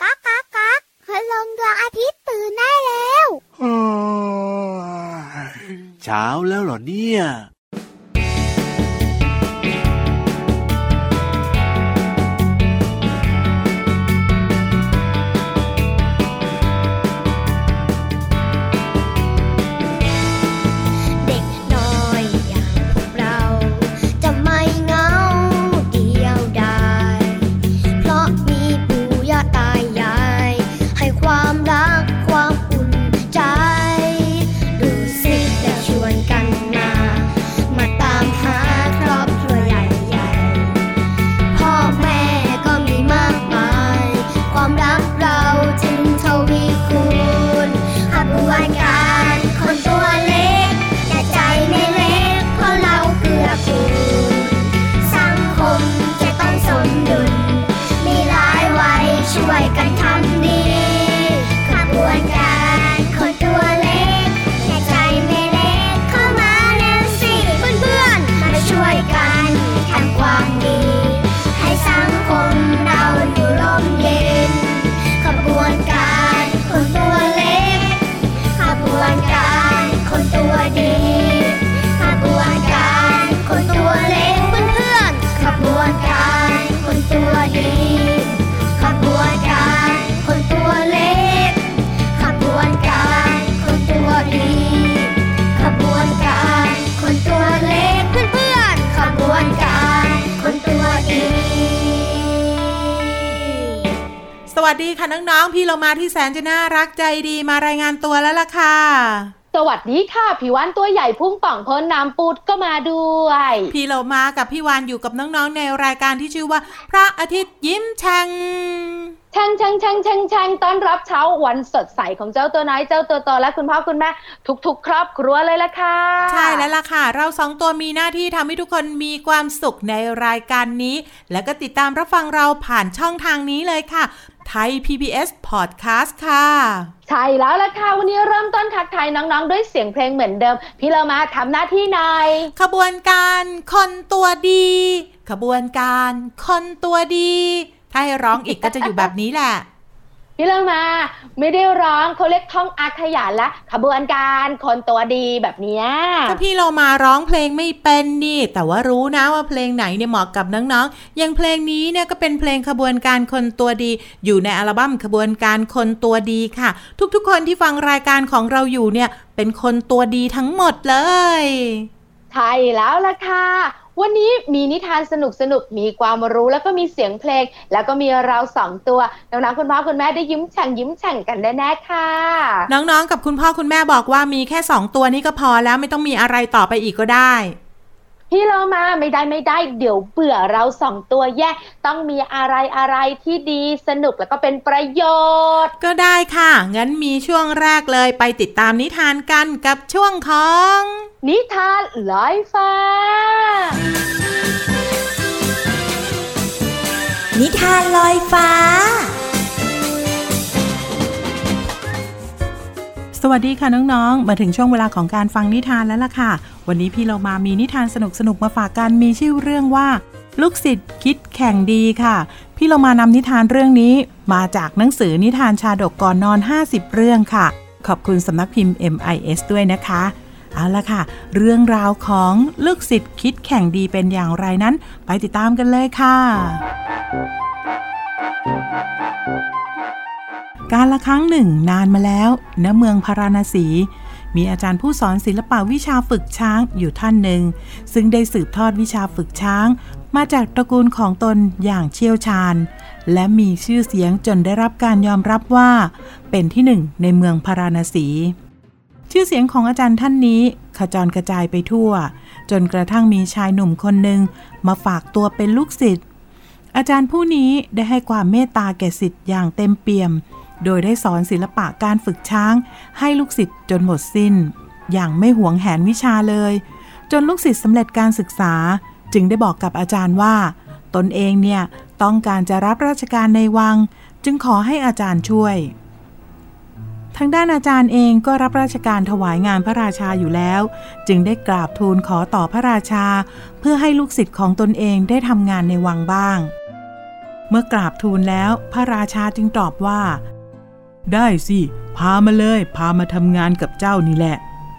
ก๊ากก๊ากก๊ากคืลงดวงอาทิตย์ตื่นได้แล้วเช้าแล้วเหรอเนี่ย วัสดีค่ะน้องๆ พี่เรามาที่แสนจะน่ารักใจดีมารายงานตัวแล้วล่ะค่ะ สวัสดีค่ะพี่วานตัวใหญ่พุ่งป่องพ้นน้ำปูดก็มาด้วย พี่เรามากับพี่วานอยู่กับน้องๆ ในรายการที่ชื่อว่า พระอาทิตย์ยิ้มแฉ่งช่างช่างช่างช่างช่างต้อนรับเช้าวันสดใสของเจ้าตัวน้อยเจ้าตัวโตและคุณพ่อคุณแม่ทุก ๆ ครอบครัวเลยล่ะค่ะ ใช่แล้วล่ะค่ะ เราสองตัวมีหน้าที่ทำให้ทุกคนมีความสุขในรายการนี้ แล้วก็ติดตามรับฟังเราผ่านช่องทางนี้เลยค่ะ ไทย PBS Podcast ค่ะ ใช่แล้วล่ะค่ะ วันนี้เริ่มต้นทักทายน้องๆ ด้วยเสียงเพลงเหมือนเดิม พี่เรามาทำหน้าที่หน่อยขบวนการคนตัวดี ขบวนการคนตัวดี ถ้าให้ร้องอีกก็จะอยู่แบบนี้แหละ พี่เรื่องมาไม่ได้ร้องเขาเรียกท่องอาขยานละขบวนการคนตัวดีแบบนี้ถ้าพี่เรามาร้องเพลงไม่เป็นนี่ แต่ว่ารู้นะว่าเพลงไหนเนี่ยเหมาะกับน้องๆอย่างเพลงนี้เนี่ยก็เป็นเพลงขบวนการคนตัวดี อยู่ในอัลบั้มขบวนการคนตัวดีค่ะ ทุกๆคนที่ฟังรายการของเราอยู่เนี่ยเป็นคนตัวดีทั้งหมดเลย ใช่แล้วล่ะค่ะ วันนี้มีนิทานสนุกสนุกมีความรู้แล้วก็มีเสียงเพลง แล้วก็มีเราสองตัวน้องๆคุณพ่อคุณแม่ได้ยิ้มแฉ่งยิ้มแฉ่งกันแน่ๆค่ะ น้องๆกับคุณพ่อคุณแม่บอกว่ามีแค่สองตัวนี้ก็พอแล้วไม่ต้องมีอะไรต่อไปอีกก็ได้ พี่เรามาไม่ได้ไม่ได้ เดี๋ยวเบื่อเราสองตัวแย่ต้องมีอะไรอะไรที่ดีสนุกแล้วก็เป็นประโยชน์ ก็ได้ค่ะ งั้นมีช่วงแรกเลยไปติดตามนิทานกันกับช่วงของ นิทานลอยฟ้า นิทานลอยฟ้าสวัสดีค่ะน้องๆ มาถึงช่วงเวลาของการฟังนิทานแล้วล่ะค่ะ วันนี้พี่เรามามีนิทานสนุกๆมาฝากกันมีชื่อเรื่องว่า ลูกศิษย์คิดแข่งดีค่ะ พี่เรามานำนิทานเรื่องนี้มาจากหนังสือนิทานชาดกก่อนนอน 50 เรื่องค่ะ ขอบคุณสำนักพิมพ์ MIS ด้วยนะคะ เอาละค่ะ เรื่องราวของลูกศิษย์คิดแข่งดีเป็นอย่างไรนั้น ไปติดตามกันเลยค่ะการละครั้งหนึ่งนานมาแล้ว ณ เมืองพาราณสี มีอาจารย์ผู้สอนศิลปะวิชาฝึกช้างอยู่ท่านหนึ่ง ซึ่งได้สืบทอดวิชาฝึกช้าง มาจากตระกูลของตนอย่างเชี่ยวชาญ และมีชื่อเสียงจนได้รับการยอมรับว่า เป็นที่หนึ่งในเมืองพาราณสี ชื่อเสียงของอาจารย์ท่านนี้ขจรกระจายไปทั่ว จนกระทั่งมีชายหนุ่มคนหนึ่งมาฝากตัวเป็นลูกศิษย์อาจารย์ผู้นี้ได้ให้ความเมตตาแก่ศิษย์อย่างเต็มเปี่ยม โดยได้สอนศิลปะการฝึกช้าง ให้ลูกศิษย์จนหมดสิ้น อย่างไม่หวงแหนวิชาเลย จนลูกศิษย์สำเร็จการศึกษา จึงได้บอกกับอาจารย์ว่า ตนเองเนี่ยต้องการจะรับราชการในวัง จึงขอให้อาจารย์ช่วย ทางด้านอาจารย์เองก็รับราชการถวายงานพระราชาอยู่แล้ว จึงได้กราบทูลขอต่อพระราชา เพื่อให้ลูกศิษย์ของตนเองได้ทำงานในวังบ้างเมื่อกราบทูลแล้วพระราชาจึงตอบว่า ได้สิ พามาเลย พามาทำงานกับเจ้านี่แหละ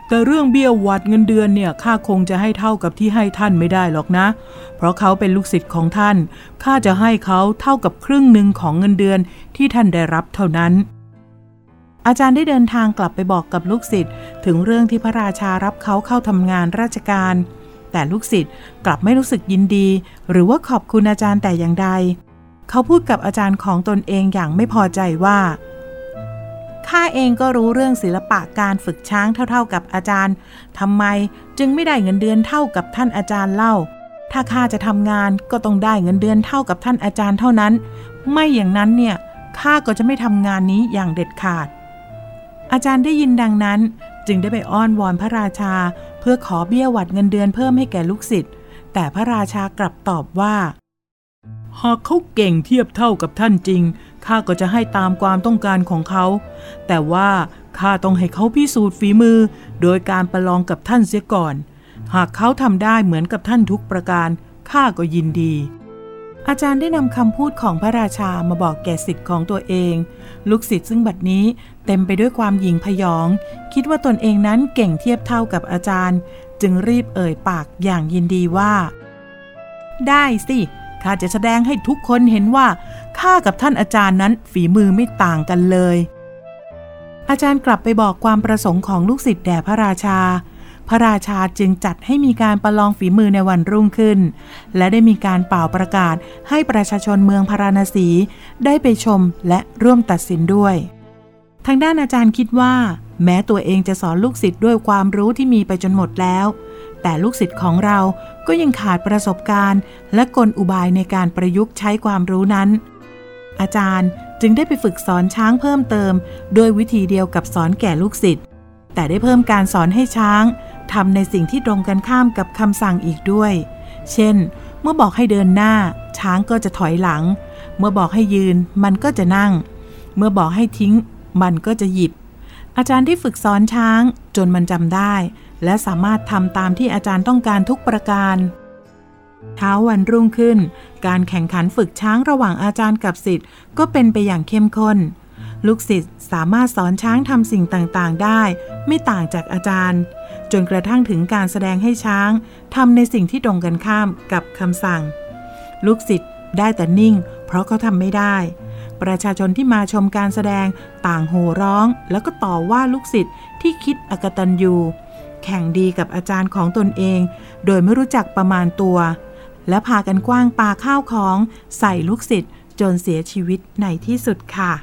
แต่เรื่องเบี้ยววัดเงินเดือนเนี่ยข้าคงจะให้เท่ากับที่ให้ท่านไม่ได้หรอกนะ เพราะเขาเป็นลูกศิษย์ของท่าน ข้าจะให้เขาเท่ากับครึ่งหนึ่งของเงินเดือนที่ท่านได้รับเท่านั้นอาจารย์ได้เดินทางกลับไปบอกกับลูกศิษย์ถึงเรื่องที่พระราชารับเขาเข้าทำงานราชการ แต่ลูกศิษย์กลับไม่รู้สึกยินดี หรือว่าขอบคุณอาจารย์แต่อย่างใด เขาพูดกับอาจารย์ของตนเองอย่างไม่พอใจว่า ข้าเองก็รู้เรื่องศิลปะการฝึกช้างเท่าๆกับอาจารย์ทำไมจึงไม่ได้เงินเดือนเท่ากับท่านอาจารย์เล่า ถ้าข้าจะทำงานก็ต้องได้เงินเดือนเท่ากับท่านอาจารย์เท่านั้น ไม่อย่างนั้นเนี่ยข้าก็จะไม่ทำงานนี้อย่างเด็ดขาด อาจารย์ได้ยินดังนั้น จึงได้ไปอ้อนวอนพระราชา เพื่อขอเบี้ยหวัดเงินเดือนเพิ่มให้แก่ลูกศิษย์แต่พระราชากลับตอบว่า หากเขาเก่งเทียบเท่ากับท่านจริง ข้าก็จะให้ตามความต้องการของเขา แต่ว่าข้าต้องให้เขาพิสูจน์ฝีมือ โดยการประลองกับท่านเสียก่อน หากเขาทำได้เหมือนกับท่านทุกประการข้าก็ยินดี อาจารย์ได้นำคำพูดของพระราชามาบอกแก่สิทธิ์ของตัวเอง ลูกศิษย์ซึ่งบัดนี้เต็มไปด้วยความหยิ่งพยอง คิดว่าตนเองนั้นเก่งเทียบเท่ากับอาจารย์ จึงรีบเอ่ยปากอย่างยินดีว่า ได้สิข้าจะแสดงให้ทุกคนเห็นว่า ข้ากับท่านอาจารย์นั้นฝีมือไม่ต่างกันเลย อาจารย์กลับไปบอกความประสงค์ของลูกศิษย์แด่พระราชา พระราชาจึงจัดให้มีการประลองฝีมือในวันรุ่งขึ้น และได้มีการเป่าประกาศให้ประชาชนเมืองพาราณสีได้ไปชมและร่วมตัดสินด้วย ทางด้านอาจารย์คิดว่า แม้ตัวเองจะสอนลูกศิษย์ด้วยความรู้ที่มีไปจนหมดแล้วแต่ลูกศิษย์ของเราก็ยังขาดประสบการณ์ และกลอุบายในการประยุกต์ใช้ความรู้นั้น อาจารย์จึงได้ไปฝึกสอนช้างเพิ่มเติม โดยวิธีเดียวกับสอนแก่ลูกศิษย์ แต่ได้เพิ่มการสอนให้ช้างทำในสิ่งที่ตรงกันข้ามกับคำสั่งอีกด้วย เช่น เมื่อบอกให้เดินหน้า ช้างก็จะถอยหลัง เมื่อบอกให้ยืนมันก็จะนั่ง เมื่อบอกให้ทิ้ง มันก็จะหยิบ อาจารย์ที่ฝึกสอนช้างจนมันจำได้ และสามารถทำตามที่อาจารย์ต้องการทุกประการ เช้าวันรุ่งขึ้น การแข่งขันฝึกช้างระหว่างอาจารย์กับศิษย์ก็เป็นไปอย่างเข้มข้น ลูกศิษย์สามารถสอนช้างทำสิ่งต่างๆได้ ไม่ต่างจากอาจารย์ จนกระทั่งถึงการแสดงให้ช้างทำในสิ่งที่ตรงกันข้ามกับคำสั่ง ลูกศิษย์ได้แต่นิ่ง เพราะเขาทำไม่ได้ ประชาชนที่มาชมการแสดงต่างโห่ร้อง แล้วก็ต่อว่าลูกศิษย์ที่คิดอกตันยูแข่งดีกับอาจารย์ของตนเอง โดยไม่รู้จักประมาณตัว และพากันกว้างปาข้าวของใส่ลูกศิษย์จนเสียชีวิตในที่สุดค่ะ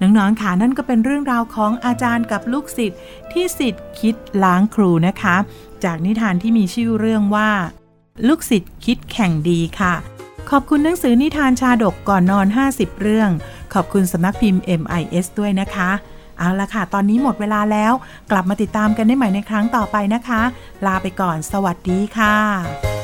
น้องๆค่ะนั่นก็เป็นเรื่องราวของอาจารย์กับลูกศิษย์ที่ศิษย์คิดล้างครูนะคะ จากนิทานที่มีชื่อเรื่องว่า ลูกศิษย์คิดแข่งดีค่ะ ขอบคุณหนังสือนิทานชาดกก่อนนอน 50 เรื่อง ขอบคุณสำนักพิมพ์ MIS ด้วยนะคะเอาละค่ะ ตอนนี้หมดเวลาแล้ว กลับมาติดตามกันได้ใหม่ในครั้งต่อไปนะคะ ลาไปก่อน สวัสดีค่ะ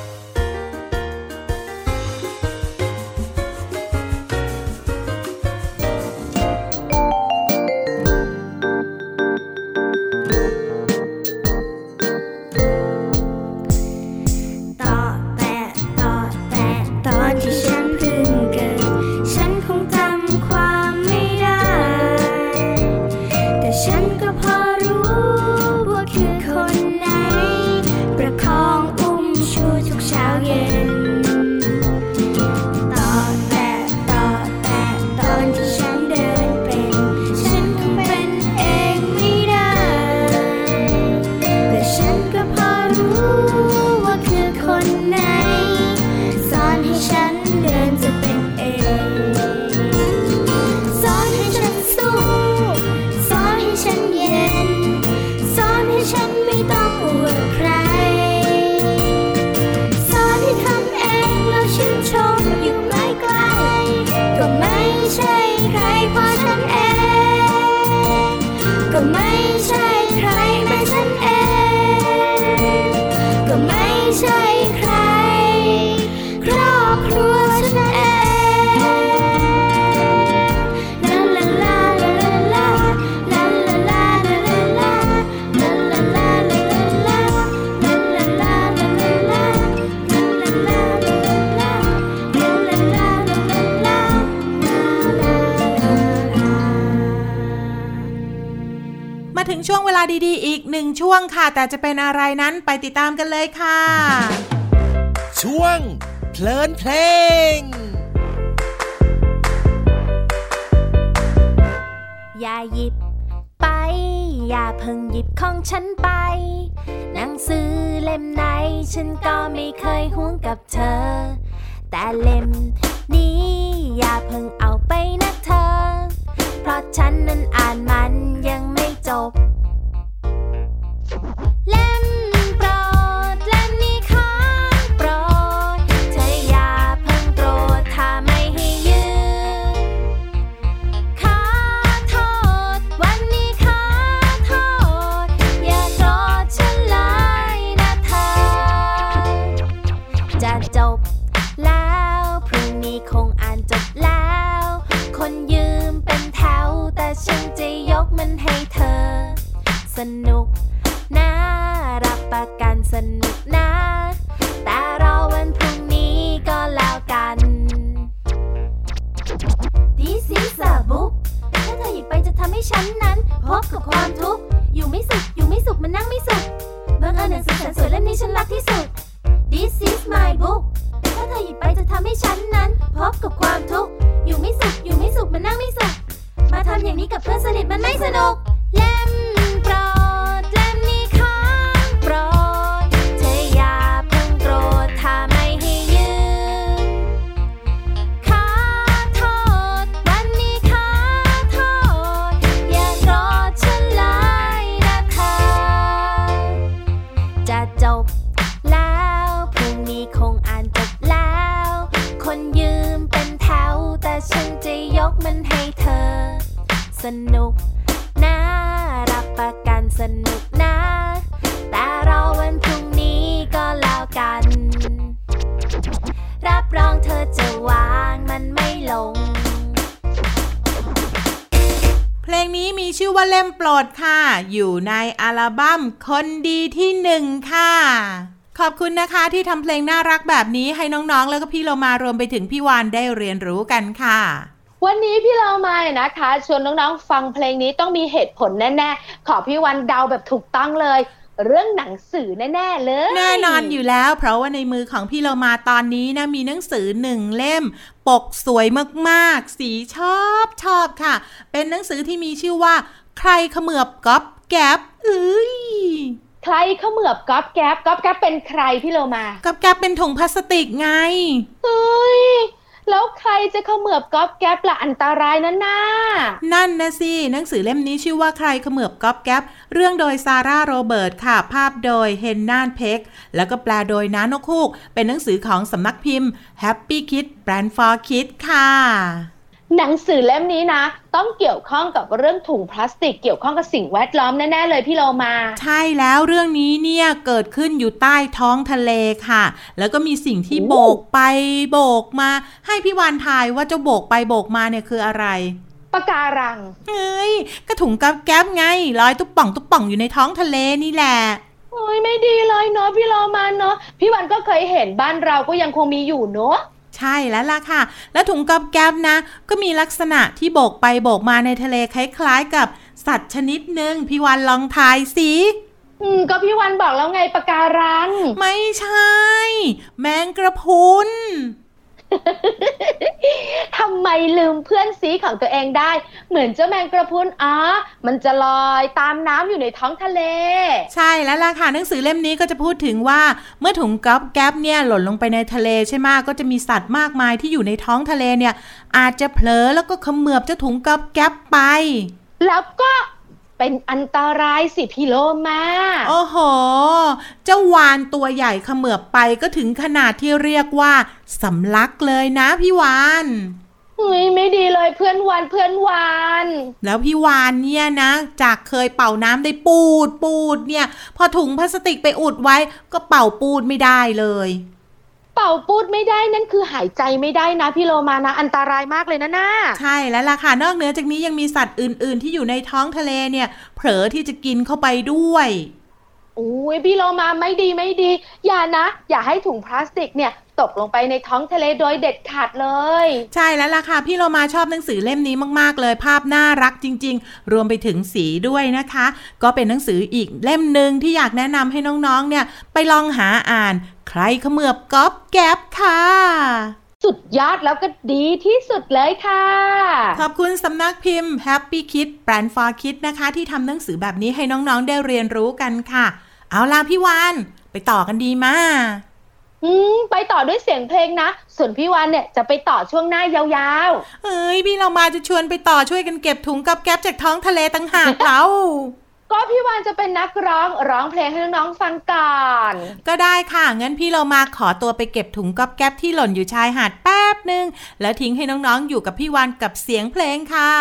ดีๆ อีกหนึ่งช่วงค่ะ แต่จะเป็นอะไรนั้นไปติดตามกันเลยค่ะ ช่วง เพลินเพลง อย่าหยิบไป อย่าเพิ่งหยิบของฉันไป หนังสือเล่มไหน ฉันก็ไม่เคยห่วงกับเธอ แต่เล่มนี้ อย่าเพิ่งเอาไปนะเธอ เพราะฉันนั้นอ่านมันยังไม่จบ นี้กับเพื่อนสนิทมันไม่สนุก คนดีที่หนึ่งค่ะ ขอบคุณนะคะที่ทำเพลงน่ารักแบบนี้ให้น้องๆ แล้วก็พี่เรามารวมไปถึงพี่วานได้เรียนรู้กันค่ะวันนี้พี่เรามานะคะชวนน้องๆฟังเพลงนี้ต้องมีเหตุผลแน่ๆ ขอพี่วันเดาแบบถูกต้องเลย เรื่องหนังสือแน่ๆเลย แน่นอนอยู่แล้ว เพราะว่าในมือของพี่เรามาตอนนี้นะมีหนังสือหนึ่งเล่ม ปกสวยมากๆ สีชอบชอบค่ะ เป็นหนังสือที่มีชื่อว่า ใครเขมือบก๊อบ แก๊บเอ้ยใครเขมือบก๊อบแก๊บก๊อบแก๊บเป็นใครพี่เรามาก๊อบแก๊บเป็นถุงพลาสติกไงเฮ้ยแล้วใครจะเขมือบก๊อบแก๊บละอันตรายนะน่านั่นนะสิหนังสือเล่มนี้ชื่อว่าใครเขมือบก๊อบแก๊บเรื่องโดยซาร่าโรเบิร์ตค่ะ ภาพโดยเฮนนานเพ็กแล้วก็แปลโดยน้านกฮูก เป็นหนังสือของสำนักพิมพ์ Happy Kids Brand for Kids ค่ะ หนังสือเล่มนี้นะ ต้องเกี่ยวข้องกับเรื่องถุงพลาสติก เกี่ยวข้องกับสิ่งแวดล้อมแน่ๆเลยพี่เรามา ใช่แล้วเรื่องนี้เนี่ยเกิดขึ้นอยู่ใต้ท้องทะเลค่ะ แล้วก็มีสิ่งที่โอ้โบกไปโบกมา ให้พี่วานทายว่าเจ้าโบกไปโบกมาเนี่ยคืออะไรปะการังเฮ้ยกระถุงก๊อบแก๊บไงลอยตุ๊บป่องตุ๊บป่องอยู่ในท้องทะเลนี่แหละโอ้ยไม่ดีเลยเนาะพี่เรามาเนาะพี่วันก็เคยเห็นบ้านเราก็ยังคงมีอยู่เนาะ ใช่แล้วล่ะค่ะ แล้วถุงก๊อบแก๊บนะ ก็มีลักษณะที่โบกไปโบกมาในทะเลคล้ายๆ กับสัตว์ชนิดหนึ่งพี่วันลองทายสิอืมก็พี่วันบอกแล้วไงปะการัง ไม่ใช่ แมงกระพรุน ทำไมลืมเพื่อนซีของตัวเองได้ เหมือนเจ้าแมงกระพรุนอ๋อมันจะลอยตามน้ำอยู่ในท้องทะเล ใช่แล้วล่ะค่ะหนังสือเล่มนี้ก็จะพูดถึงว่า เมื่อถุงก๊อบแก๊บเนี่ยหล่นลงไปในทะเลใช่ไหมก็จะมีสัตว์มากมายที่อยู่ในท้องทะเลเนี่ย อาจจะเผลอแล้วก็เขมือบเจ้าถุงก๊อบแก๊บไป แล้วก็ เป็นอันตรายสิพี่โลมา โอ้โห เจ้าวานตัวใหญ่เขมือบไปก็ถึงขนาดที่เรียกว่าสำลักเลยนะพี่วานเฮ้ยไม่ดีเลยเพื่อนวันเพื่อนวาน แล้วพี่วานเนี่ยนะ จากเคยเป่าน้ำได้ปูดปูดเนี่ย พอถุงพลาสติกไปอุดไว้ก็เป่าปูดไม่ได้เลย เป่าปูดไม่ได้นั่นคือหายใจไม่ได้นะพี่โลมานะ อันตรายมากเลยนะน้าใช่แล้วล่ะค่ะนอกเหนือจากนี้ยังมีสัตว์อื่น ๆ ที่อยู่ในท้องทะเลเนี่ย เผลอที่จะกินเข้าไปด้วย อุ้ยพี่โลมาไม่ดีไม่ดี อย่านะ อย่าให้ถุงพลาสติกเนี่ยตกลงไปในท้องทะเลโดยเด็ดขาดเลย ใช่แล้วล่ะค่ะ พี่โลมาชอบหนังสือเล่มนี้มากๆ เลย ภาพน่ารักจริง ๆ รวมไปถึงสีด้วยนะคะ ก็เป็นหนังสืออีกเล่มหนึ่งที่อยากแนะนำให้น้องๆ เนี่ย ไปลองหาอ่าน ใครเขมือบก๊อบแก๊บค่ะสุดยอดแล้วก็ดีที่สุดเลยค่ะ ขอบคุณสำนักพิมพ์ Happy Kid Brand for Kids นะคะ ที่ทำหนังสือแบบนี้ให้น้องๆ ได้เรียนรู้กันค่ะ เอาล่ะพี่วานไปต่อกันดีมาอืมไปต่อด้วยเสียงเพลงนะ ส่วนพี่วันเนี่ยจะไปต่อช่วงหน้ายาวเอ้ยพี่เรามาจะชวนไปต่อช่วยกันเก็บถุงกับแก๊บจากท้องทะเลตั้งหากเราๆก็พี่วันจะเป็นนักร้องร้องเพลงให้น้องๆฟังก่อน ก็ได้ค่ะงั้นพี่เรามาขอตัวไปเก็บถุงก๊อบแก๊บที่หล่นอยู่ชายหาดแป๊บหนึ่งแล้วทิ้งให้น้องๆอยู่กับพี่วานกับเสียงเพลงค่ะ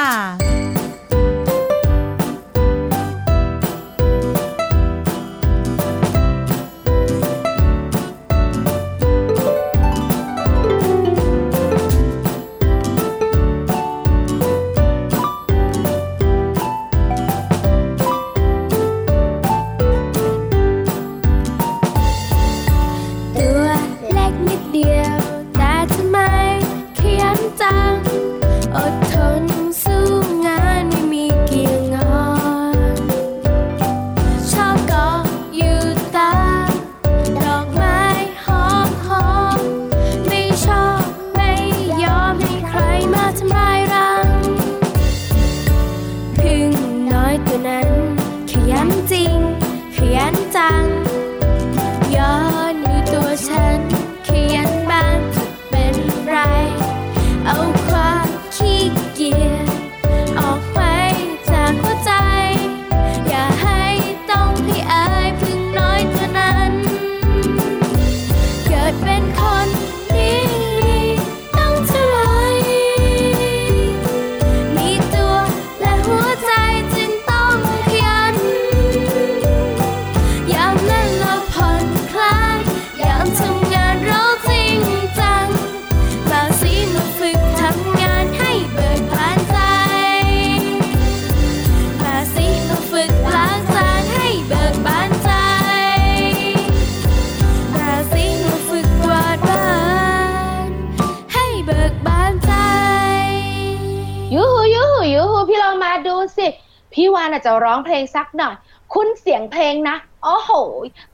จจะร้องเพลงสักหน่อย คุณเสียงเพลงนะโอ้โห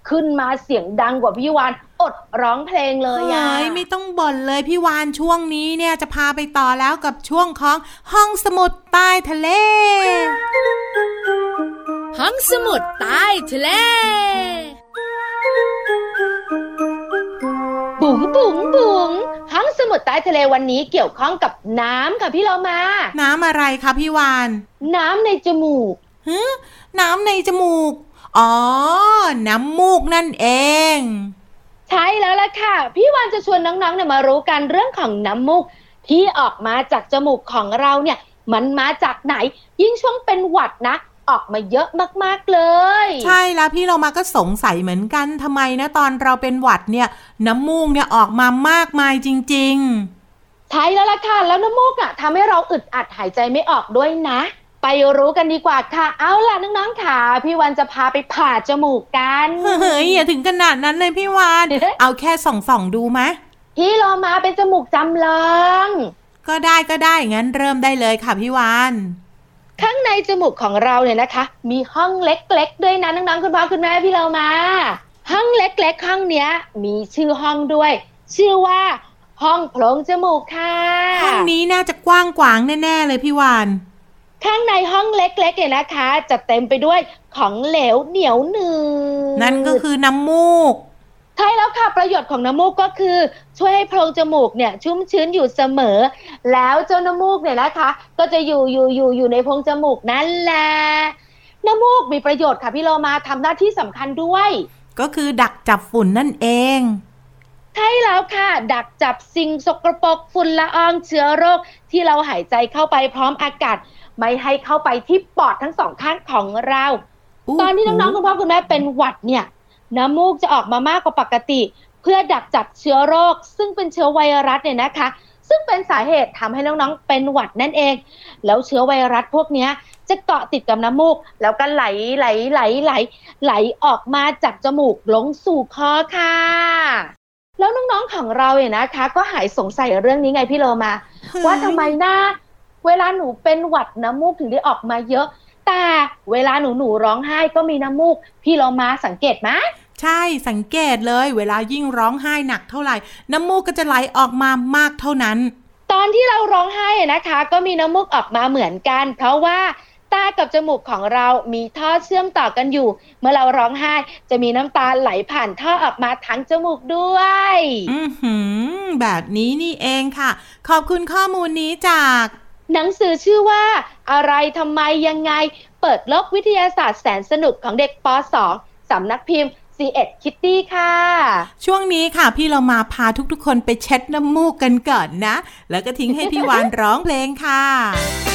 ขึ้นมาเสียงดังกว่าพี่วานอดร้องเพลงเลยอะเอ้ยไม่ต้องบ่นเลยพี่วานช่วงนี้เนี่ยจะพาไปต่อแล้วกับช่วงของห้องสมุดใต้ทะเล ห้องสมุดใต้ทะเลบุ๋งบุ๋งบุ๋งห้องสมุดใต้ทะเลวันนี้เกี่ยวข้องกับน้ำค่ะพี่เรามา น้ำอะไรคะพี่วาน น้ำในจมูก ฮึน้ำในจมูก อ๋อ น้ำมูกนั่นเอง ใช่แล้วล่ะค่ะ พี่วานจะชวนน้องๆเนี่ยมารู้กันเรื่องของน้ำมูก ที่ออกมาจากจมูกของเราเนี่ย มันมาจากไหน ยิ่งช่วงเป็นหวัดนะออกมาเยอะมากๆเลย ใช่แล้วพี่เรามาก็สงสัยเหมือนกันทำไมนะตอนเราเป็นหวัดเนี่ย น้ำมูกเนี่ยออกมามากมายจริงใช่แล้วล่ะค่ะ แล้วน้ำมูกอะทำให้เราอึดอัดหายใจไม่ออกด้วยนะ ไปรู้กันดีกว่าค่ะ เอาล่ะน้องๆค่ะ พี่วันจะพาไปผ่าจมูกกันๆเฮ้ยอย่าถึงขนาดนั้นเลยพี่วาน เอาแค่ส่องส่องๆดูไหมพี่เรามาเป็นจมูกจำลอง ก็ได้ก็ได้ งั้นเริ่มได้เลยค่ะพี่วาน ข้างในจมูกของเราเนี่ยนะคะ มีห้องเล็กๆ ด้วยนะน้องๆคุณพ่อคุณแม่พี่เรามา ห้องเล็กๆห้องเนี้ย มีชื่อห้องด้วย ชื่อว่า ห้องโพรงจมูกค่ะ ห้องนี้น่าจะกว้างขวางแน่ๆเลยพี่วาน ข้างในห้องเล็กๆเนี่ยนะคะ จะเต็มไปด้วยของเหลวเหนียวหนืดนั่นก็คือน้ำมูกใช่แล้วค่ะประโยชน์ของน้ำมูกก็คือ ช่วยให้โพรงจมูกเนี่ยชุ่มชื้นอยู่เสมอ แล้วเจ้าน้ำมูกเนี่ยนะคะ ก็จะอยู่อยู่อยู่อยู่ในโพรงจมูกนั่นแหละน้ำมูกมีประโยชน์ค่ะพี่โลมาทำหน้าที่สำคัญด้วย ก็คือดักจับฝุ่นนั่นเอง ใช่แล้วค่ะ ดักจับสิ่งสกรปรกฝุ่นละอองเชื้อโรค ที่เราหายใจเข้าไปพร้อมอากาศ ไม่ให้เข้าไปที่ปอดทั้งสองข้างของเรา ตอนที่น้องๆคุณพ่อคุณแม่เป็นหวัดเนี่ยน้ำมูกจะออกมามากกว่าปกติ เพื่อดักจับเชื้อโรค ซึ่งเป็นเชื้อไวรัสเนี่ยนะคะสซึ่งเป็นสาเหตุทำให้น้องๆเป็นหวัดนั่นเอง แล้วเชื้อไวรัสพวกเนี้ยจะเกาะติดกับน้ำมูก แล้วก็ไหลไหลไหลไหลไหลออกมาจากจมูกลงสู่คอค่ะ แล้วน้องๆของเราเนี่ยนะคะ ก็หายสงสัยเรื่องนี้ไงพี่โลมา ว่าทำไมหน้า เวลาหนูเป็นหวัดน้ำมูกถึงได้ออกมาเยอะ แต่เวลาหนูหนูร้องไห้ก็มีน้ำมูก พี่โลมาสังเกตไหมใช่สังเกตเลย เวลายิ่งร้องไห้หนักเท่าไหร่ น้ำมูกก็จะไหลออกมามากเท่านั้น ตอนที่เราร้องไห้อะนะคะ ก็มีน้ำมูกออกมาเหมือนกัน เพราะว่า ตากับจมูกของเรามีท่อเชื่อมต่อกันอยู่ เมื่อเราร้องไห้ จะมีน้ำตาไหลผ่านท่อออกมาทั้งจมูกด้วย อือหือ แบบนี้นี่เองค่ะ ขอบคุณข้อมูลนี้จาก หนังสือชื่อว่า อะไรทำไมยังไง เปิดโลกวิทยาศาสตร์แสนสนุกของเด็กป .2 สำนักพิมพ์ C1 Kitty ค่ะ ช่วงนี้ค่ะ พี่เรามาพาทุกๆคนไปเช็ดน้ำมูกกันก่อนนะ แล้วก็ทิ้งให้พี่วานร้องเพลงค่ะ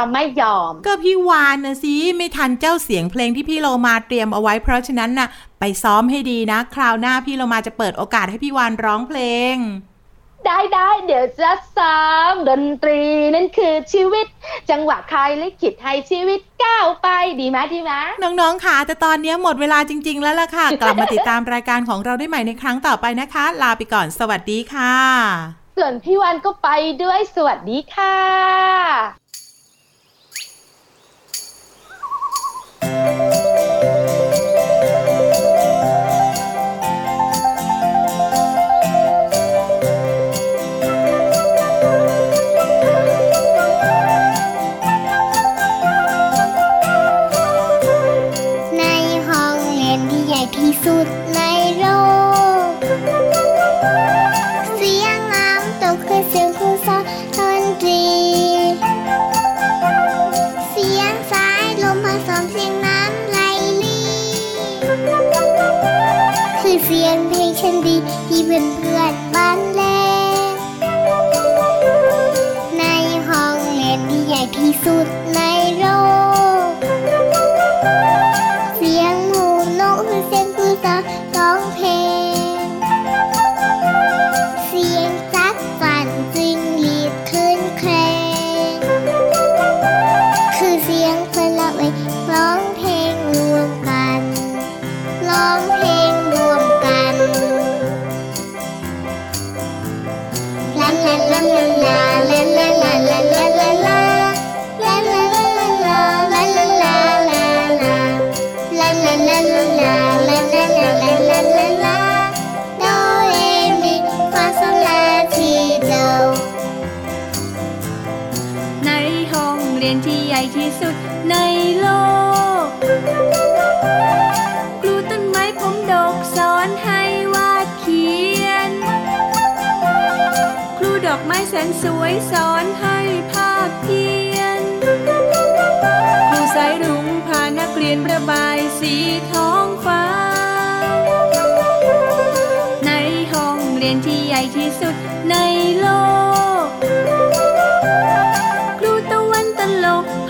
อมไม่ยอม ก็พี่วานนะสิไม่ทันเจ้าเสียงเพลงที่พี่โลมาเตรียมเอาไว้ เพราะฉะนั้นน่ะ ไปซ้อมให้ดีนะ คราวหน้าพี่โลมาจะเปิดโอกาสให้พี่วานร้องเพลงได้ได้เดี๋ยวจะซ้อมดนตรีนั่นคือชีวิต จังหวะคอยลิขิตให้ชีวิตก้าวไปดีไหมดีไหมน้องๆค่ะแต่ตอนนี้หมดเวลาจริง ๆ แล้วล่ะค่ะ กลับมาติดตามรายการของเราได้ใหม่ในครั้งต่อไปนะคะ ลาไปก่อนสวัสดีค่ะ ส่วนพี่วันก็ไปด้วยสวัสดีค่ะ ใเสีงน้ำไลลีคือเสียงเพลงฉันดีที่เพื่อนเพื่อนบ้านแลในห้องเรียนที่ใหญ่ที่สุดียนที่ใหญ่ที่สุดในโลก ครูต้นไม้ผมดกสอนให้วาดเขียน ครูดอกไม้แสนสวยสอนให้ภาพเขียน ครูสายรุ้งพานักเรียนประบายสีท้องฟ้า ในห้องเรียนที่ใหญ่ที่สุดในโลก n